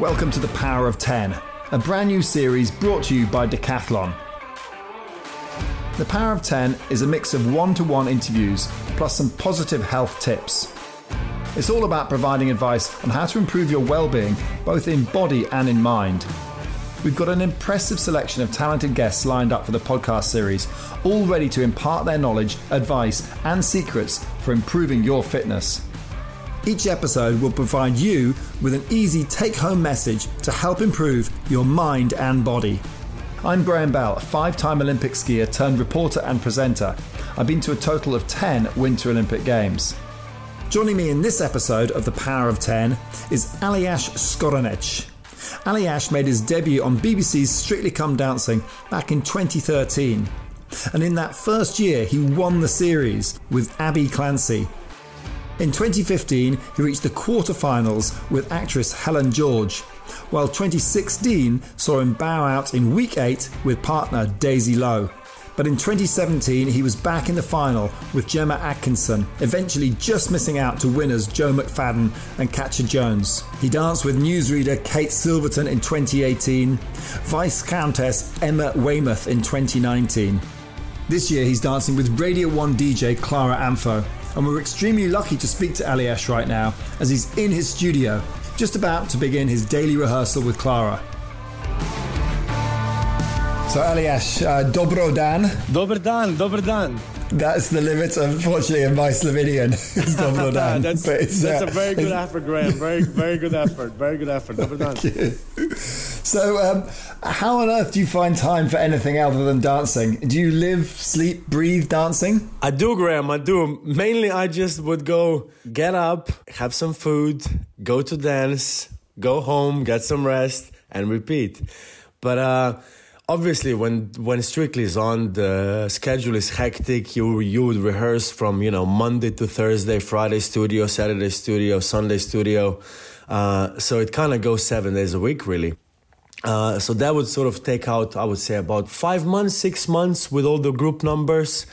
Welcome to The Power of 10, a brand new series brought to you by Decathlon. The Power of 10 is a mix of one to one interviews plus some positive health tips. It's all about providing advice on how to improve your well being, both in body and in mind. We've got an impressive selection of talented guests lined up for the podcast series, all ready to impart their knowledge, advice, and secrets for improving your fitness. Each episode will provide you with an easy take home message to help improve your mind and body. I'm Graham Bell, a five time Olympic skier turned reporter and presenter. I've been to a total of 10 Winter Olympic Games. Joining me in this episode of The Power of 10 is Aljaž Skorjanec. Aljaž made his debut on BBC's Strictly Come Dancing back in 2013. And in that first year, he won the series with Abbie Clancy. In 2015, he reached the quarterfinals with actress Helen George, while 2016 saw him bow out in week 8 with partner Daisy Lowe. But in 2017, he was back in the final with Gemma Atkinson, eventually just missing out to winners Joe McFadden and Katya Jones. He danced with newsreader Kate Silverton in 2018, Viscountess Emma Weymouth in 2019. This year, he's dancing with Radio 1 DJ Clara Amfo and we're extremely lucky to speak to Aljaž right now as he's in his studio, just about to begin his daily rehearsal with Clara. So Aljaž, uh, dobro dan. Dobar dan, dobar dan. That's the limit, unfortunately, of my Slovenian. dobro dan. that's, that's uh, a very good effort, Graham. Very, very good effort. Very good effort. Dobar dan. So, um, how on earth do you find time for anything other than dancing? Do you live, sleep, breathe dancing? I do, Graham. I do. Mainly, I just would go get up, have some food, go to dance, go home, get some rest, and repeat. But uh, obviously, when when Strictly is on, the schedule is hectic. You you would rehearse from you know Monday to Thursday, Friday studio, Saturday studio, Sunday studio. Uh, so it kind of goes seven days a week, really. Uh, so that would sort of take out, I would say, about five months, six months with all the group numbers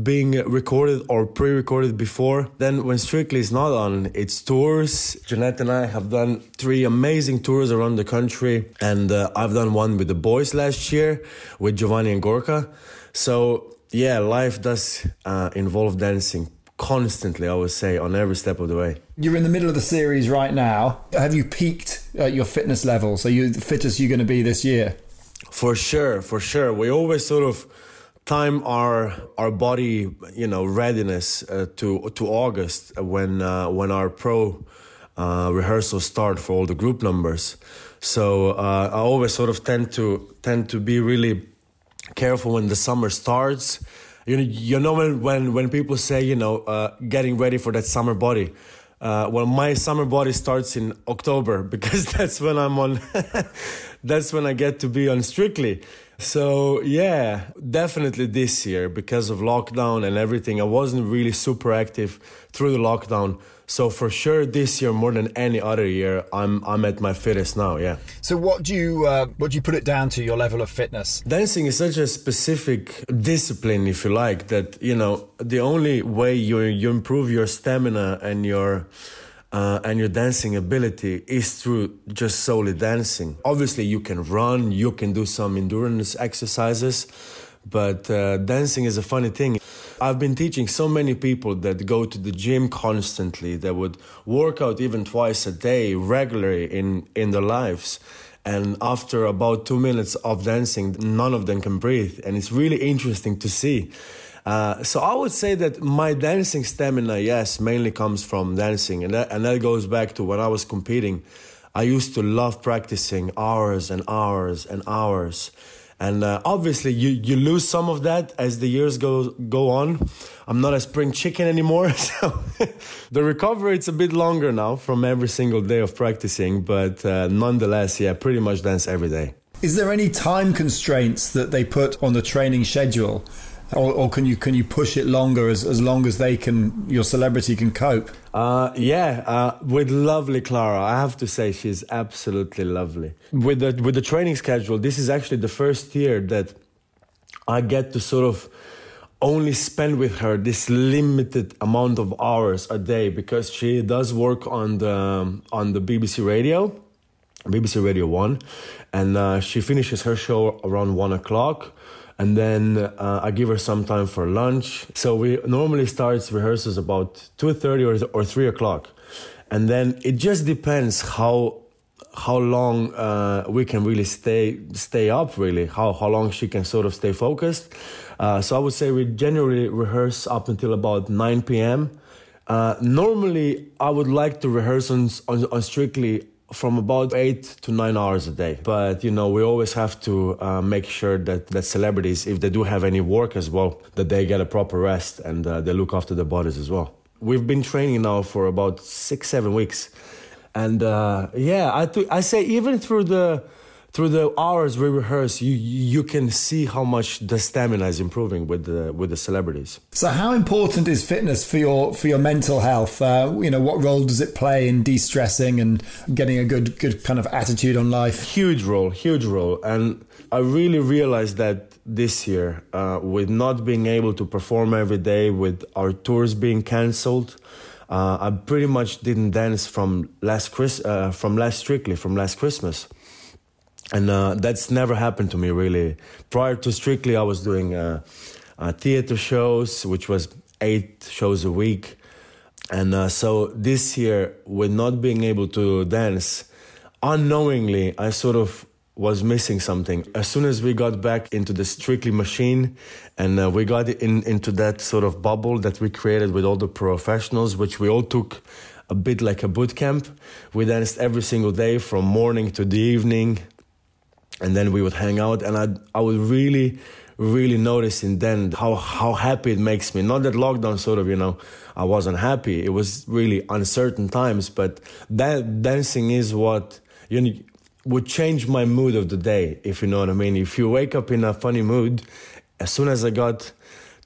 being recorded or pre-recorded before. Then when Strictly is not on, it's tours. Jeanette and I have done three amazing tours around the country, and uh, I've done one with the boys last year with Giovanni and Gorka. So yeah, life does uh, involve dancing constantly, I would say, on every step of the way. You're in the middle of the series right now. Have you peaked at your fitness level? So you the fittest you're going to be this year? For sure, for sure. We always sort of time our our body, you know, readiness uh, to to August when uh, when our pro uh, rehearsals start for all the group numbers. So uh, I always sort of tend to tend to be really careful when the summer starts you know, you know when, when, when people say, you know, uh, getting ready for that summer body. Uh, well, my summer body starts in October because that's when I'm on, that's when I get to be on Strictly. So yeah, definitely this year because of lockdown and everything, I wasn't really super active through the lockdown. So for sure, this year more than any other year, I'm I'm at my fittest now. Yeah. So what do you uh, what do you put it down to your level of fitness? Dancing is such a specific discipline, if you like, that you know the only way you you improve your stamina and your uh, and your dancing ability is through just solely dancing. Obviously, you can run, you can do some endurance exercises, but uh, dancing is a funny thing. I've been teaching so many people that go to the gym constantly, that would work out even twice a day regularly in, in their lives. And after about two minutes of dancing, none of them can breathe. And it's really interesting to see. Uh, so I would say that my dancing stamina, yes, mainly comes from dancing. And that, and that goes back to when I was competing. I used to love practicing hours and hours and hours. And uh, obviously, you, you lose some of that as the years go go on. I'm not a spring chicken anymore, so the recovery it's a bit longer now from every single day of practicing. But uh, nonetheless, yeah, pretty much dance every day. Is there any time constraints that they put on the training schedule? Or, or, can you can you push it longer as, as long as they can your celebrity can cope? Uh, yeah, uh, with lovely Clara, I have to say she's absolutely lovely. With the with the training schedule, this is actually the first year that I get to sort of only spend with her this limited amount of hours a day because she does work on the on the BBC radio BBC Radio One, and uh, she finishes her show around one o'clock. And then uh, I give her some time for lunch. So we normally starts rehearsals about two thirty or or three o'clock, and then it just depends how how long uh, we can really stay stay up. Really, how how long she can sort of stay focused. Uh, so I would say we generally rehearse up until about nine p.m. Uh, normally, I would like to rehearse on, on, on, strictly from about eight to nine hours a day. But you know, we always have to uh, make sure that that celebrities, if they do have any work as well, that they get a proper rest and uh, they look after their bodies as well. We've been training now for about six, seven weeks, and uh, yeah, I th- I say even through the through the hours we rehearse, you you can see how much the stamina is improving with the with the celebrities. So, how important is fitness for your for your mental health? Uh, you know, what role does it play in de-stressing and getting a good good kind of attitude on life? Huge role, huge role, and I really realized that this year, uh, with not being able to perform every day, with our tours being cancelled. Uh, I pretty much didn't dance from last Chris, uh, from last Strictly, from last Christmas and uh, that's never happened to me really. Prior to Strictly, I was doing uh, uh, theater shows, which was eight shows a week, and uh, so this year, with not being able to dance, unknowingly, I sort of was missing something. As soon as we got back into the Strictly machine, and uh, we got in into that sort of bubble that we created with all the professionals, which we all took a bit like a boot camp. We danced every single day from morning to the evening and then we would hang out and I I was really really noticing then how how happy it makes me. Not that lockdown sort of you know I wasn't happy. It was really uncertain times but that dancing is what you know, would change my mood of the day if you know what I mean. If you wake up in a funny mood as soon as I got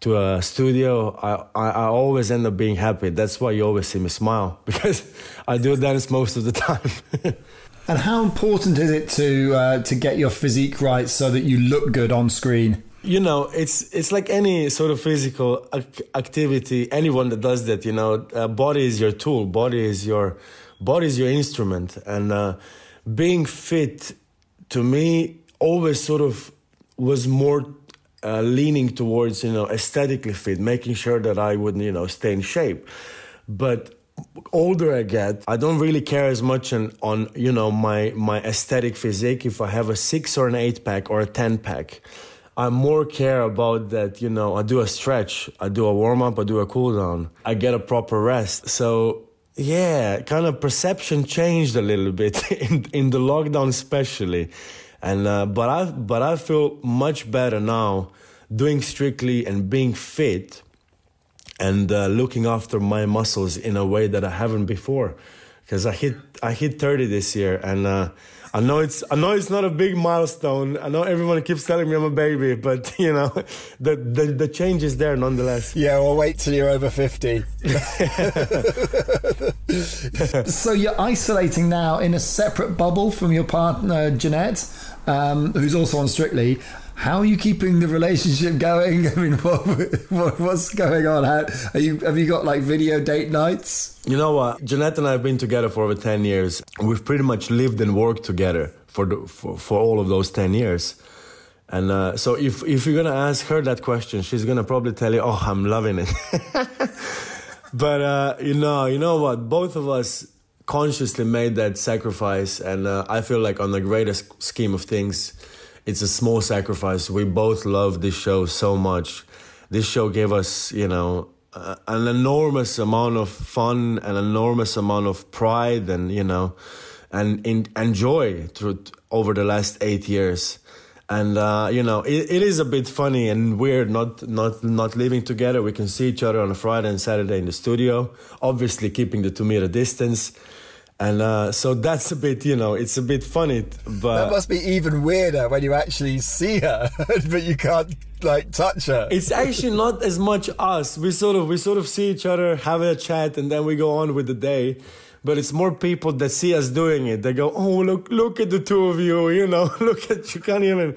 to a studio I, I, I always end up being happy. That's why you always see me smile because I do dance most of the time And how important is it to uh, to get your physique right so that you look good on screen? You know, it's it's like any sort of physical activity. Anyone that does that, you know, uh, body is your tool. Body is your body is your instrument, and uh, being fit to me always sort of was more uh, leaning towards you know aesthetically fit, making sure that I would you know stay in shape. But older I get, I don't really care as much on, on you know my my aesthetic physique if I have a six or an eight pack or a ten pack. I more care about that, you know, I do a stretch, I do a warm up, I do a cool down, I get a proper rest. So yeah, kind of perception changed a little bit in in the lockdown especially. And uh, but I but I feel much better now doing strictly and being fit and uh, looking after my muscles in a way that I haven't before. Because I hit I hit 30 this year, and uh, I know it's I know it's not a big milestone. I know everyone keeps telling me I'm a baby, but you know the the, the change is there nonetheless. Yeah, well, wait till you're over 50. so you're isolating now in a separate bubble from your partner Jeanette, um, who's also on Strictly how are you keeping the relationship going? I mean, what, what, what's going on? How, are you have you got like video date nights? You know what? Jeanette and I have been together for over ten years. We've pretty much lived and worked together for the, for, for all of those ten years. And uh, so, if if you're gonna ask her that question, she's gonna probably tell you, "Oh, I'm loving it." but uh, you know, you know what? Both of us consciously made that sacrifice, and uh, I feel like on the greatest scheme of things it's a small sacrifice. We both love this show so much. This show gave us, you know, uh, an enormous amount of fun, an enormous amount of pride, and you know, and in, and joy through over the last eight years. And uh, you know, it, it is a bit funny and weird not not not living together. We can see each other on a Friday and Saturday in the studio, obviously keeping the two meter distance and uh, so that's a bit, you know, it's a bit funny. But that must be even weirder when you actually see her, but you can't like touch her. It's actually not as much us. We sort of we sort of see each other, have a chat, and then we go on with the day. But it's more people that see us doing it. They go, "Oh, look, look at the two of you. You know, look at you can't even."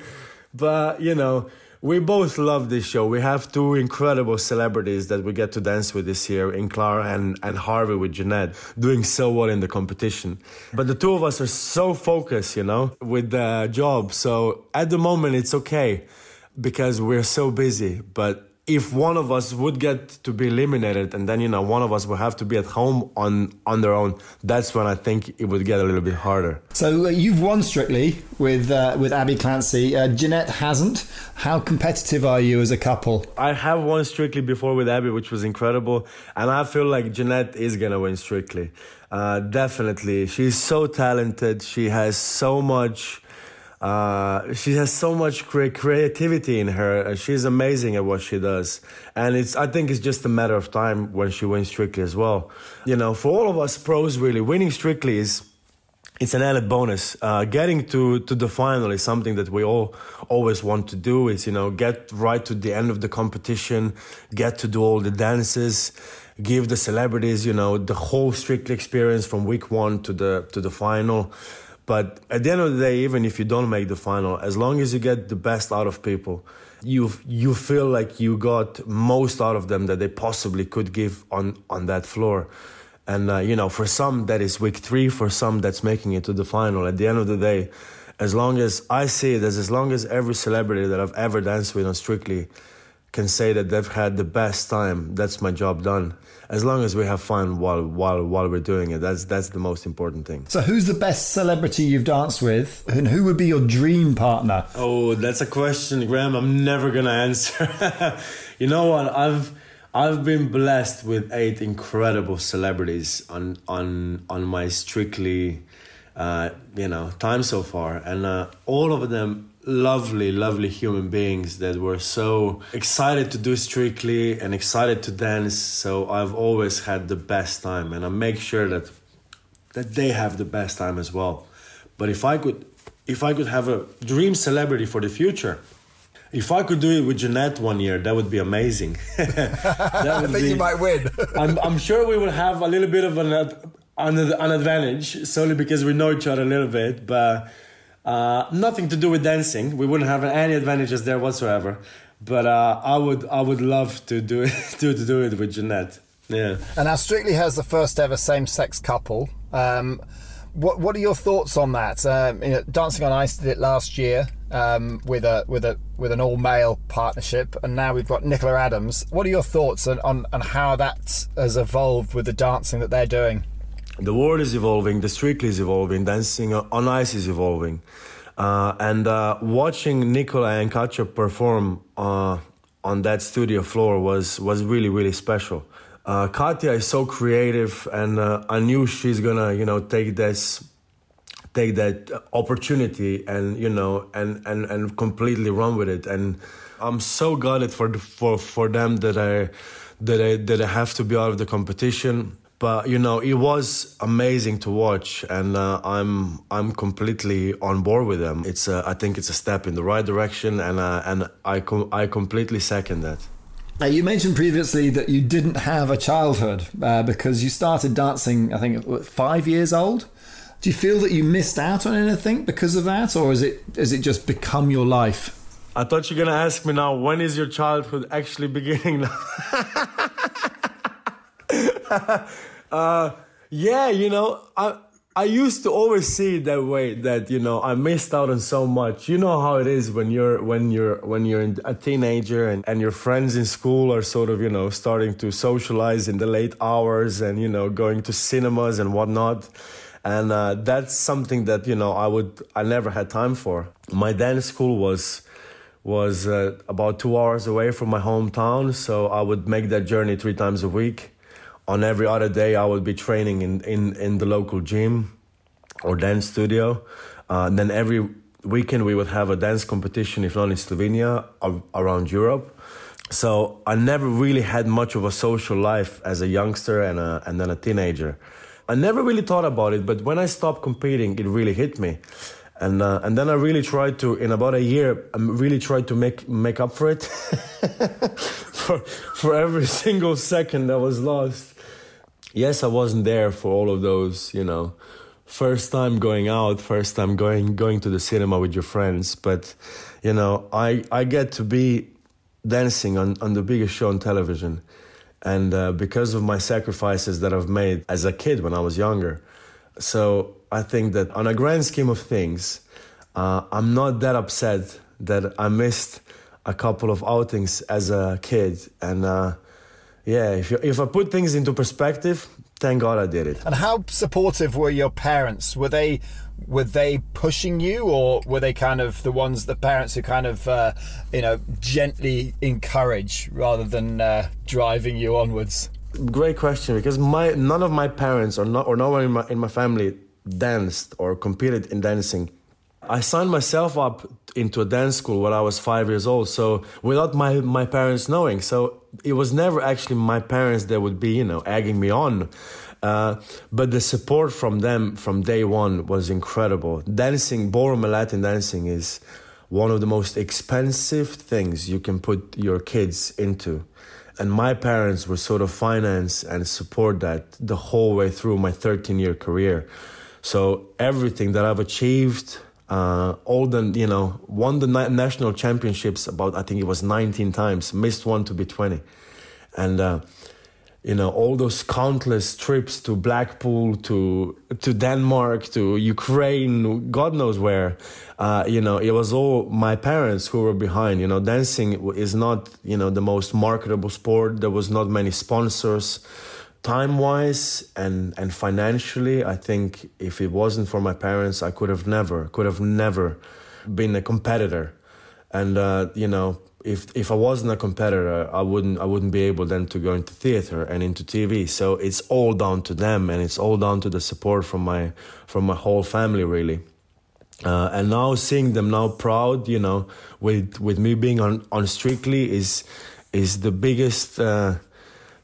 But you know, we both love this show. We have two incredible celebrities that we get to dance with this year in Clara and, and Harvey with Jeanette, doing so well in the competition. But the two of us are so focused, you know, with the job. So at the moment, it's okay because we're so busy. But if one of us would get to be eliminated and then you know one of us would have to be at home on on their own that's when i think it would get a little bit harder. So uh, you've won strictly with uh, with abbie clancy. Uh, jeanette hasn't. How competitive are you as a couple? I have won strictly before with abbie which was incredible and i feel like jeanette is gonna win strictly. Uh, definitely. She's so talented. She has so much uh, she has so much cre- creativity in her. She's amazing at what she does, and it's. I think it's just a matter of time when she wins Strictly as well. You know, for all of us pros, really, winning Strictly is it's an added bonus. Uh, getting to, to the final is something that we all always want to do. Is you know get right to the end of the competition, get to do all the dances, give the celebrities you know the whole Strictly experience from week one to the to the final. But at the end of the day, even if you don't make the final, as long as you get the best out of people, you you feel like you got most out of them that they possibly could give on on that floor. And uh, you know, for some that is week three, for some that's making it to the final. At the end of the day, as long as I see it as as long as every celebrity that I've ever danced with on Strictly can say that they've had the best time, that's my job done. As long as we have fun while while while we're doing it that's that's the most important thing. So who's the best celebrity you've danced with? And who would be your dream partner? Oh that's a question graham i'm never gonna answer. You know what? I've I've been blessed with eight incredible celebrities on on on my strictly uh, you know time so far, and uh, all of them lovely, lovely human beings that were so excited to do Strictly and excited to dance. So I've always had the best time, and I make sure that that they have the best time as well. But if I could, if I could have a dream celebrity for the future, if I could do it with Jeanette one year, that would be amazing. that would I think be, you might win. I'm, I'm sure we would have a little bit of an, an, an advantage solely because we know each other a little bit, but uh, nothing to do with dancing. We wouldn't have any advantages there whatsoever. But uh, I would I would love to do it to, to do it with Jeanette. Yeah. And now Strictly has the first ever same sex couple. Um, what what are your thoughts on that? Um, you know, Dancing on Ice did it last year um, with a with a with an all male partnership, and now we've got Nicola Adams. What are your thoughts on, on, on how that has evolved with the dancing that they're doing? The world is evolving, the Strictly is evolving, dancing on ice is evolving. Uh, and uh, watching Nicola and Katya perform uh, on that studio floor was, was really, really special. Uh, Katya is so creative, and uh, I knew she's gonna, you know, take this, take that opportunity, and you know, and and and completely run with it. And I'm so gutted for for for them that I that I that I have to be out of the competition but you know it was amazing to watch and uh, i'm i'm completely on board with them. It's uh, i think it's a step in the right direction and uh, and i com- i completely second that. Now, you mentioned previously that you didn't have a childhood uh, because you started dancing i think five years old. Do you feel that you missed out on anything because of that or is it is it just become your life? I thought you're gonna ask me now when is your childhood actually beginning? now uh, yeah, you know, I I used to always see it that way that you know I missed out on so much. You know how it is when you're when you're when you're a teenager and, and your friends in school are sort of you know starting to socialize in the late hours and you know going to cinemas and whatnot. And uh, that's something that you know I would I never had time for. My dance school was was uh, about two hours away from my hometown, so I would make that journey three times a week on every other day I would be training in, in, in the local gym or dance studio. Uh, then every weekend we would have a dance competition, if not in Slovenia, around Europe. So I never really had much of a social life as a youngster and, a, and then a teenager. I never really thought about it, but when I stopped competing, it really hit me. And, uh, and then I really tried to, in about a year, I really tried to make, make up for it. for, for every single second that was lost yes, I wasn't there for all of those, you know, first time going out, first time going going to the cinema with your friends, but you know, I I get to be dancing on on the biggest show on television, and uh, because of my sacrifices that I've made as a kid when I was younger, so I think that on a grand scheme of things, uh, I'm not that upset that I missed a couple of outings as a kid, and uh, yeah, if you, if I put things into perspective, thank God I did it. And how supportive were your parents? Were they were they pushing you, or were they kind of the ones, the parents who kind of uh, you know gently encourage rather than uh, driving you onwards? Great question, because my none of my parents or not or no one in my in my family danced or competed in dancing. I signed myself up into a dance school when I was five years old, so without my, my parents knowing. So it was never actually my parents that would be, you know, egging me on. Uh, but the support from them from day one was incredible. Dancing, ballroom Latin dancing is one of the most expensive things you can put your kids into. And my parents were sort of finance and support that the whole way through my 13 year career. So everything that I've achieved, uh, all the you know won the national championships about I think it was 19 times, missed one to be 20, and uh, you know all those countless trips to Blackpool, to to Denmark, to Ukraine, God knows where. Uh, you know, it was all my parents who were behind. You know, dancing is not you know the most marketable sport. There was not many sponsors time wise and and financially i think if it wasn't for my parents i could have never could have never been a competitor. And uh, you know if if i wasn't a competitor i wouldn't i wouldn't be able then to go into theater and into tv so it's all down to them and it's all down to the support from my from my whole family really. Uh, and now seeing them now proud you know with with me being on on strictly is is the biggest uh,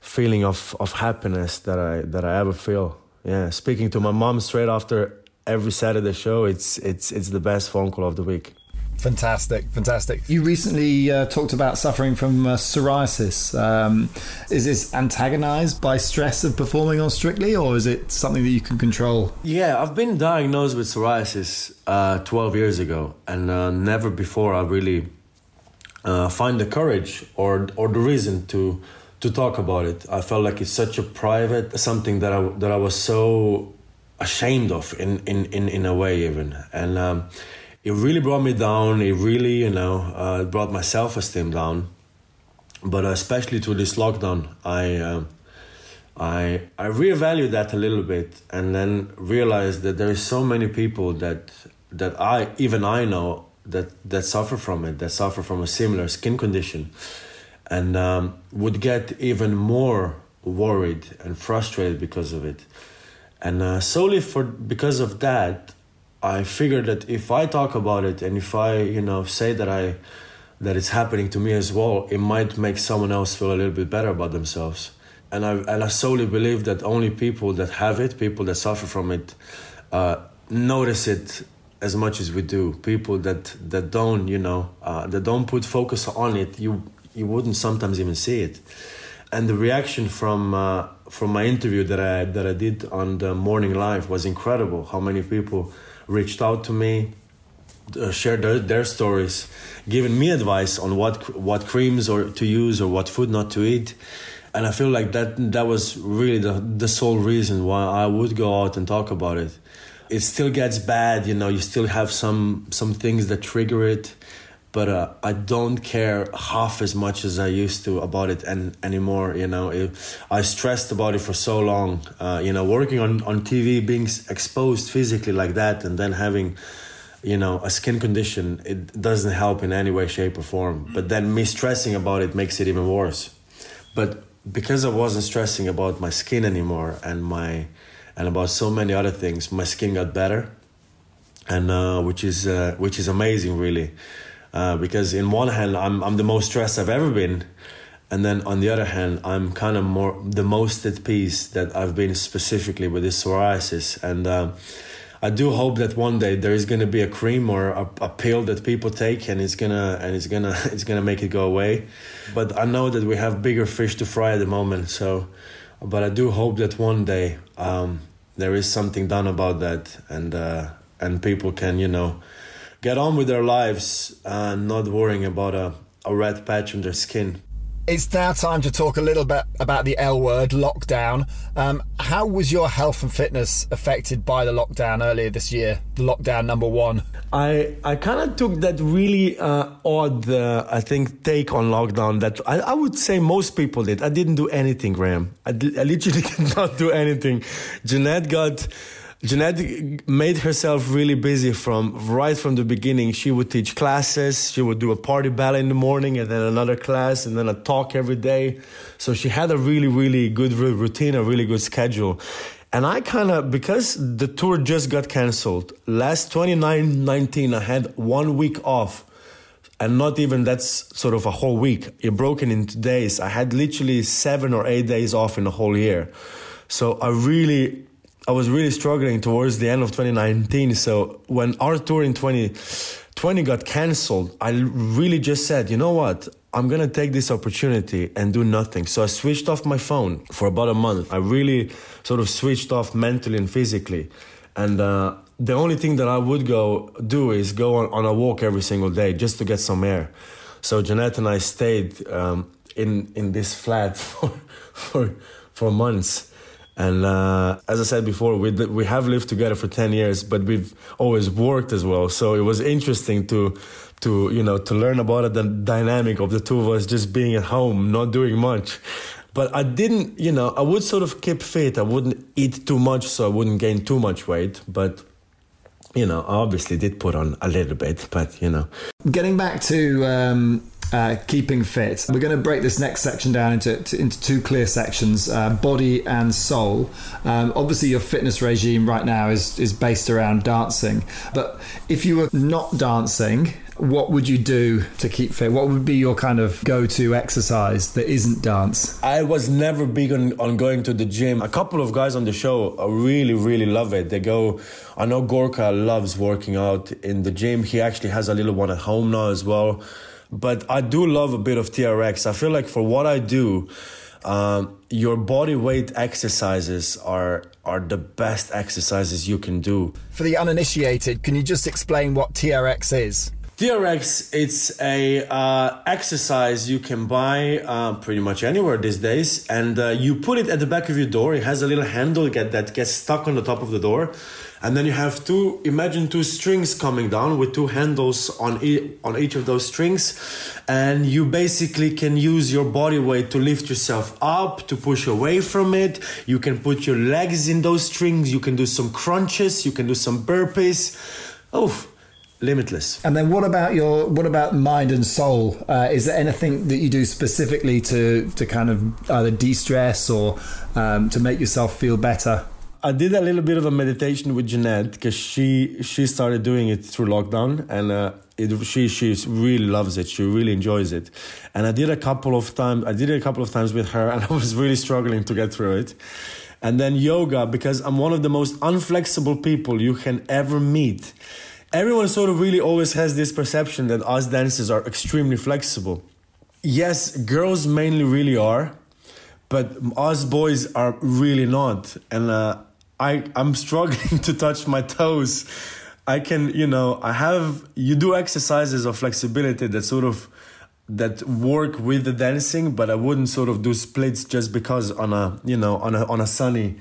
feeling of, of happiness that I that I ever feel. Yeah, speaking to my mom straight after every Saturday show, it's it's it's the best phone call of the week. Fantastic, fantastic. You recently uh, talked about suffering from uh, psoriasis. Um, is this antagonized by stress of performing on Strictly, or is it something that you can control? Yeah, I've been diagnosed with psoriasis uh, 12 years ago, and uh, never before I really uh, find the courage or or the reason to to talk about it. I felt like it's such a private something that I that I was so ashamed of in in in, in a way even and. Um, it really brought me down. It really, you know, uh, brought my self esteem down. But especially through this lockdown, I, um, I, I reevaluated that a little bit, and then realized that there is so many people that that I even I know that that suffer from it, that suffer from a similar skin condition, and um, would get even more worried and frustrated because of it. And uh, solely for because of that, I figured that if I talk about it and if I, you know, say that I that it's happening to me as well, it might make someone else feel a little bit better about themselves. And I and I solely believe that only people that have it, people that suffer from it, uh, notice it as much as we do. People that that don't, you know, uh, that don't put focus on it, you you wouldn't sometimes even see it. And the reaction from uh, from my interview that I that I did on the morning live was incredible. How many people reached out to me, uh, shared their, their stories, giving me advice on what what creams or to use or what food not to eat. And I feel like that that was really the the sole reason why I would go out and talk about it. It still gets bad, you know. You still have some some things that trigger it but uh, I don't care half as much as I used to about it and anymore. You know, it, I stressed about it for so long. Uh, you know, working on on TV, being exposed physically like that, and then having, you know, a skin condition, it doesn't help in any way, shape, or form. But then me stressing about it makes it even worse. But because I wasn't stressing about my skin anymore and my and about so many other things, my skin got better, and uh, which is uh, which is amazing, really. Uh, because in one hand I'm I'm the most stressed I've ever been, and then on the other hand I'm kind of more the most at peace that I've been specifically with this psoriasis, and uh, I do hope that one day there is gonna be a cream or a, a, pill that people take, and it's gonna and it's gonna it's gonna make it go away. But I know that we have bigger fish to fry at the moment, so. But I do hope that one day um, there is something done about that, and uh, and people can you know get on with their lives and not worrying about a, a red patch on their skin. It's now time to talk a little bit about the L word, lockdown. Um, how was your health and fitness affected by the lockdown earlier this year? The lockdown number one. I I kind of took that really uh, odd, uh, I think, take on lockdown that I, I, would say most people did. I didn't do anything, Graham. I, did, I literally did not do anything. Jeanette got Jeanette made herself really busy from right from the beginning. She would teach classes. She would do a party ballet in the morning and then another class and then a talk every day. So she had a really, really good routine, a really good schedule. And I kind of, because the tour just got canceled, last 2919, I had one week off. And not even that's sort of a whole week. It broken into days. I had literally seven or eight days off in a whole year. So I really I was really struggling towards the end of 2019. So when our tour in 2020 got canceled, I really just said, you know what? I'm gonna take this opportunity and do nothing. So I switched off my phone for about a month. I really sort of switched off mentally and physically. And uh, the only thing that I would go do is go on, on, a walk every single day just to get some air. So Jeanette and I stayed um, in in this flat for for for months and uh, as I said before, we we have lived together for ten years, but we've always worked as well. So it was interesting to to you know to learn about the dynamic of the two of us just being at home, not doing much. But I didn't, you know, I would sort of keep fit. I wouldn't eat too much, so I wouldn't gain too much weight. But you know, I obviously did put on a little bit. But you know, getting back to um, uh, keeping fit. We're going to break this next section down into to, into two clear sections: uh, body and soul. Um, obviously, your fitness regime right now is is based around dancing. But if you were not dancing, what would you do to keep fit? What would be your kind of go to exercise that isn't dance? I was never big on, on going to the gym. A couple of guys on the show really, really love it. They go, I know Gorka loves working out in the gym. He actually has a little one at home now as well. But I do love a bit of TRX. I feel like for what I do, um, your body weight exercises are are the best exercises you can do. For the uninitiated, can you just explain what TRX is? TRX, it's a uh, exercise you can buy uh, pretty much anywhere these days, and uh, you put it at the back of your door. It has a little handle get, that gets stuck on the top of the door, and then you have two. Imagine two strings coming down with two handles on e- on each of those strings, and you basically can use your body weight to lift yourself up, to push away from it. You can put your legs in those strings. You can do some crunches. You can do some burpees. Oh limitless. And then what about your what about mind and soul? Uh, is there anything that you do specifically to to kind of either de-stress or um, to make yourself feel better? I did a little bit of a meditation with Jeanette because she she started doing it through lockdown and uh, it, she she really loves it. She really enjoys it, and I did a couple of times. I did it a couple of times with her, and I was really struggling to get through it. And then yoga because I'm one of the most unflexible people you can ever meet everyone sort of really always has this perception that us dancers are extremely flexible. Yes, girls mainly really are, but us boys are really not. And uh, I I'm struggling to touch my toes. I can, you know, I have you do exercises of flexibility that sort of that work with the dancing, but I wouldn't sort of do splits just because on a you know on a on a sunny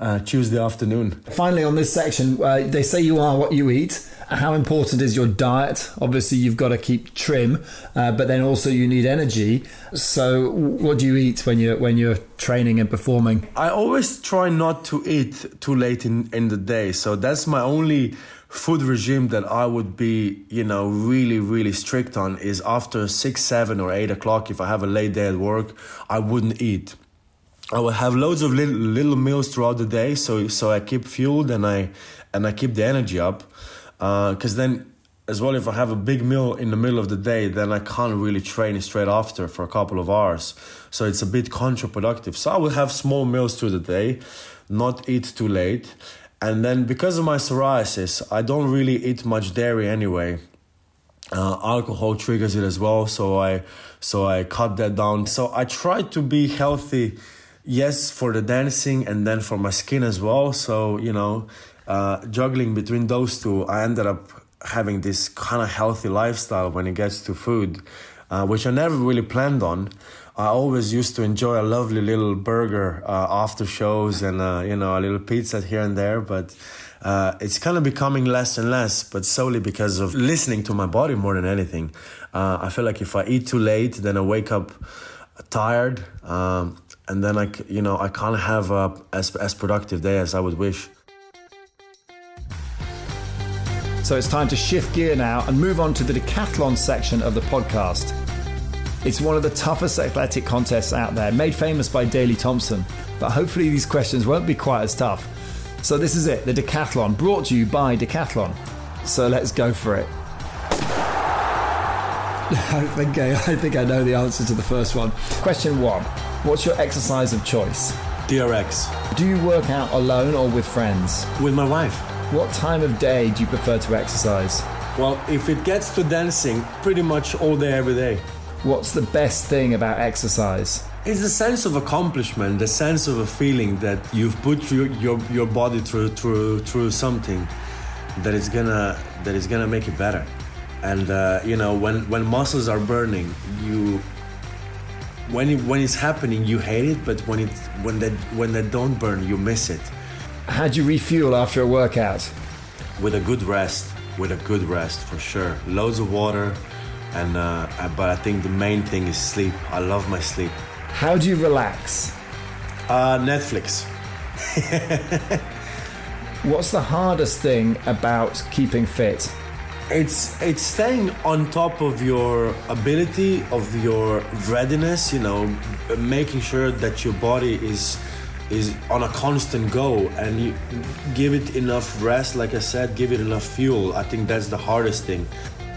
uh, Tuesday afternoon. Finally, on this section, uh, they say you are what you eat. How important is your diet? Obviously, you've got to keep trim, uh, but then also you need energy. So, what do you eat when you're when you're training and performing? I always try not to eat too late in in the day. So that's my only food regime that I would be, you know, really, really strict on is after six, seven, or eight o'clock. If I have a late day at work, I wouldn't eat. I will have loads of little, little meals throughout the day, so so I keep fueled and I and I keep the energy up. Because uh, then as well if i have a big meal in the middle of the day then i can't really train straight after for a couple of hours. So it's a bit counterproductive. So i will have small meals through the day not eat too late. And then because of my psoriasis i don't really eat much dairy anyway. Uh, alcohol triggers it as well so i so i cut that down. So i try to be healthy yes for the dancing and then for my skin as well so you know uh, juggling between those two, I ended up having this kind of healthy lifestyle when it gets to food, uh, which I never really planned on. I always used to enjoy a lovely little burger uh, after shows and uh, you know a little pizza here and there, but uh, it's kind of becoming less and less. But solely because of listening to my body more than anything. Uh, I feel like if I eat too late, then I wake up tired, um, and then I you know I can't have a as as productive day as I would wish. So it's time to shift gear now and move on to the decathlon section of the podcast. It's one of the toughest athletic contests out there, made famous by Daley Thompson, but hopefully these questions won't be quite as tough. So this is it, the decathlon, brought to you by Decathlon. So let's go for it. I think I, I think I know the answer to the first one. Question one: What's your exercise of choice? TRX. Do you work out alone or with friends? With my wife. What time of day do you prefer to exercise? Well, if it gets to dancing, pretty much all day, every day. What's the best thing about exercise? It's the sense of accomplishment, the sense of a feeling that you've put your your, your body through through through something that is gonna that is gonna make it better. And uh, you know, when when muscles are burning, you when it, when it's happening, you hate it, but when it when they when they don't burn, you miss it. How do you refuel after a workout? With a good rest, with a good rest for sure. Loads of water, and uh, but I think the main thing is sleep. I love my sleep. How do you relax? Uh, Netflix. What's the hardest thing about keeping fit? It's it's staying on top of your ability, of your readiness. You know, making sure that your body is is on a constant go and you give it enough rest like i said give it enough fuel. I think that's the hardest thing.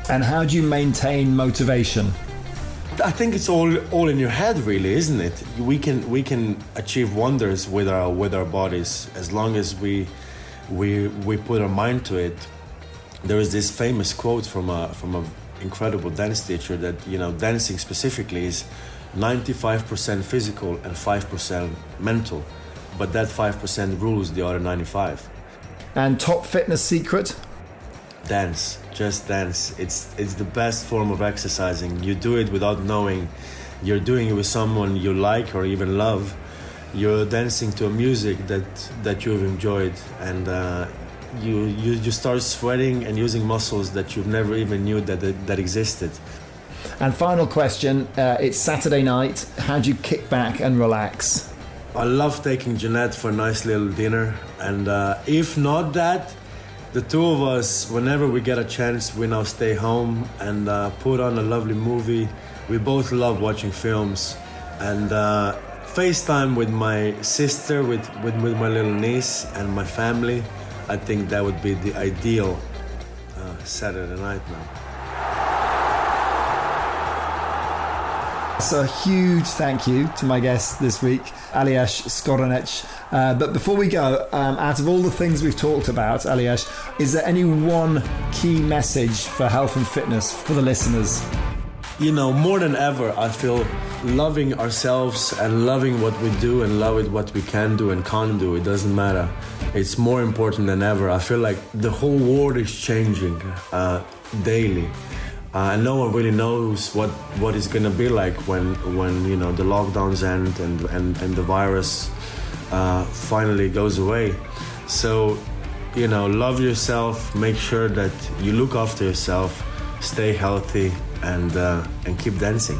And how do you maintain motivation? I think it's all all in your head really isn't it? We can we can achieve wonders with our with our bodies as long as we we we put our mind to it there is this famous quote from a from a incredible dance teacher that you know dancing specifically is 95% physical and 5% mental but that 5% rules the other 95 and top fitness secret? Dance just dance. It's it's the best form of exercising. You do it without knowing. You're doing it with someone you like or even love. You're dancing to a music that that you've enjoyed and uh, you, you you start sweating and using muscles that you've never even knew that that, that existed. And final question uh, it's saturday night. How do you kick back and relax? I love taking Jeanette for a nice little dinner, and uh, if not that, the two of us, whenever we get a chance, we now stay home and uh, put on a lovely movie. We both love watching films, and uh, FaceTime with my sister, with, with with my little niece, and my family. I think that would be the ideal uh, Saturday night now. So, a huge thank you to my guest this week, Aljaž Skorjanec. Uh, but before we go, um, out of all the things we've talked about, Aljaž, is there any one key message for health and fitness for the listeners? You know, more than ever, I feel loving ourselves and loving what we do and loving what we can do and can't do. It doesn't matter. It's more important than ever. I feel like the whole world is changing uh, daily uh, and no one really knows what what it's gonna be like when when you know the lockdowns end and and, and the virus uh, finally goes away. So you know, love yourself. Make sure that you look after yourself. Stay healthy and uh, and keep dancing.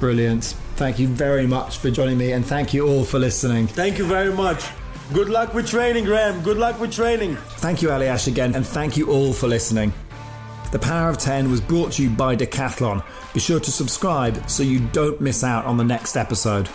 Brilliant. Thank you very much for joining me, and thank you all for listening. Thank you very much. Good luck with training, Graham. Good luck with training. Thank you, Aljaž, again, and thank you all for listening. The Power of 10 was brought to you by Decathlon. Be sure to subscribe so you don't miss out on the next episode.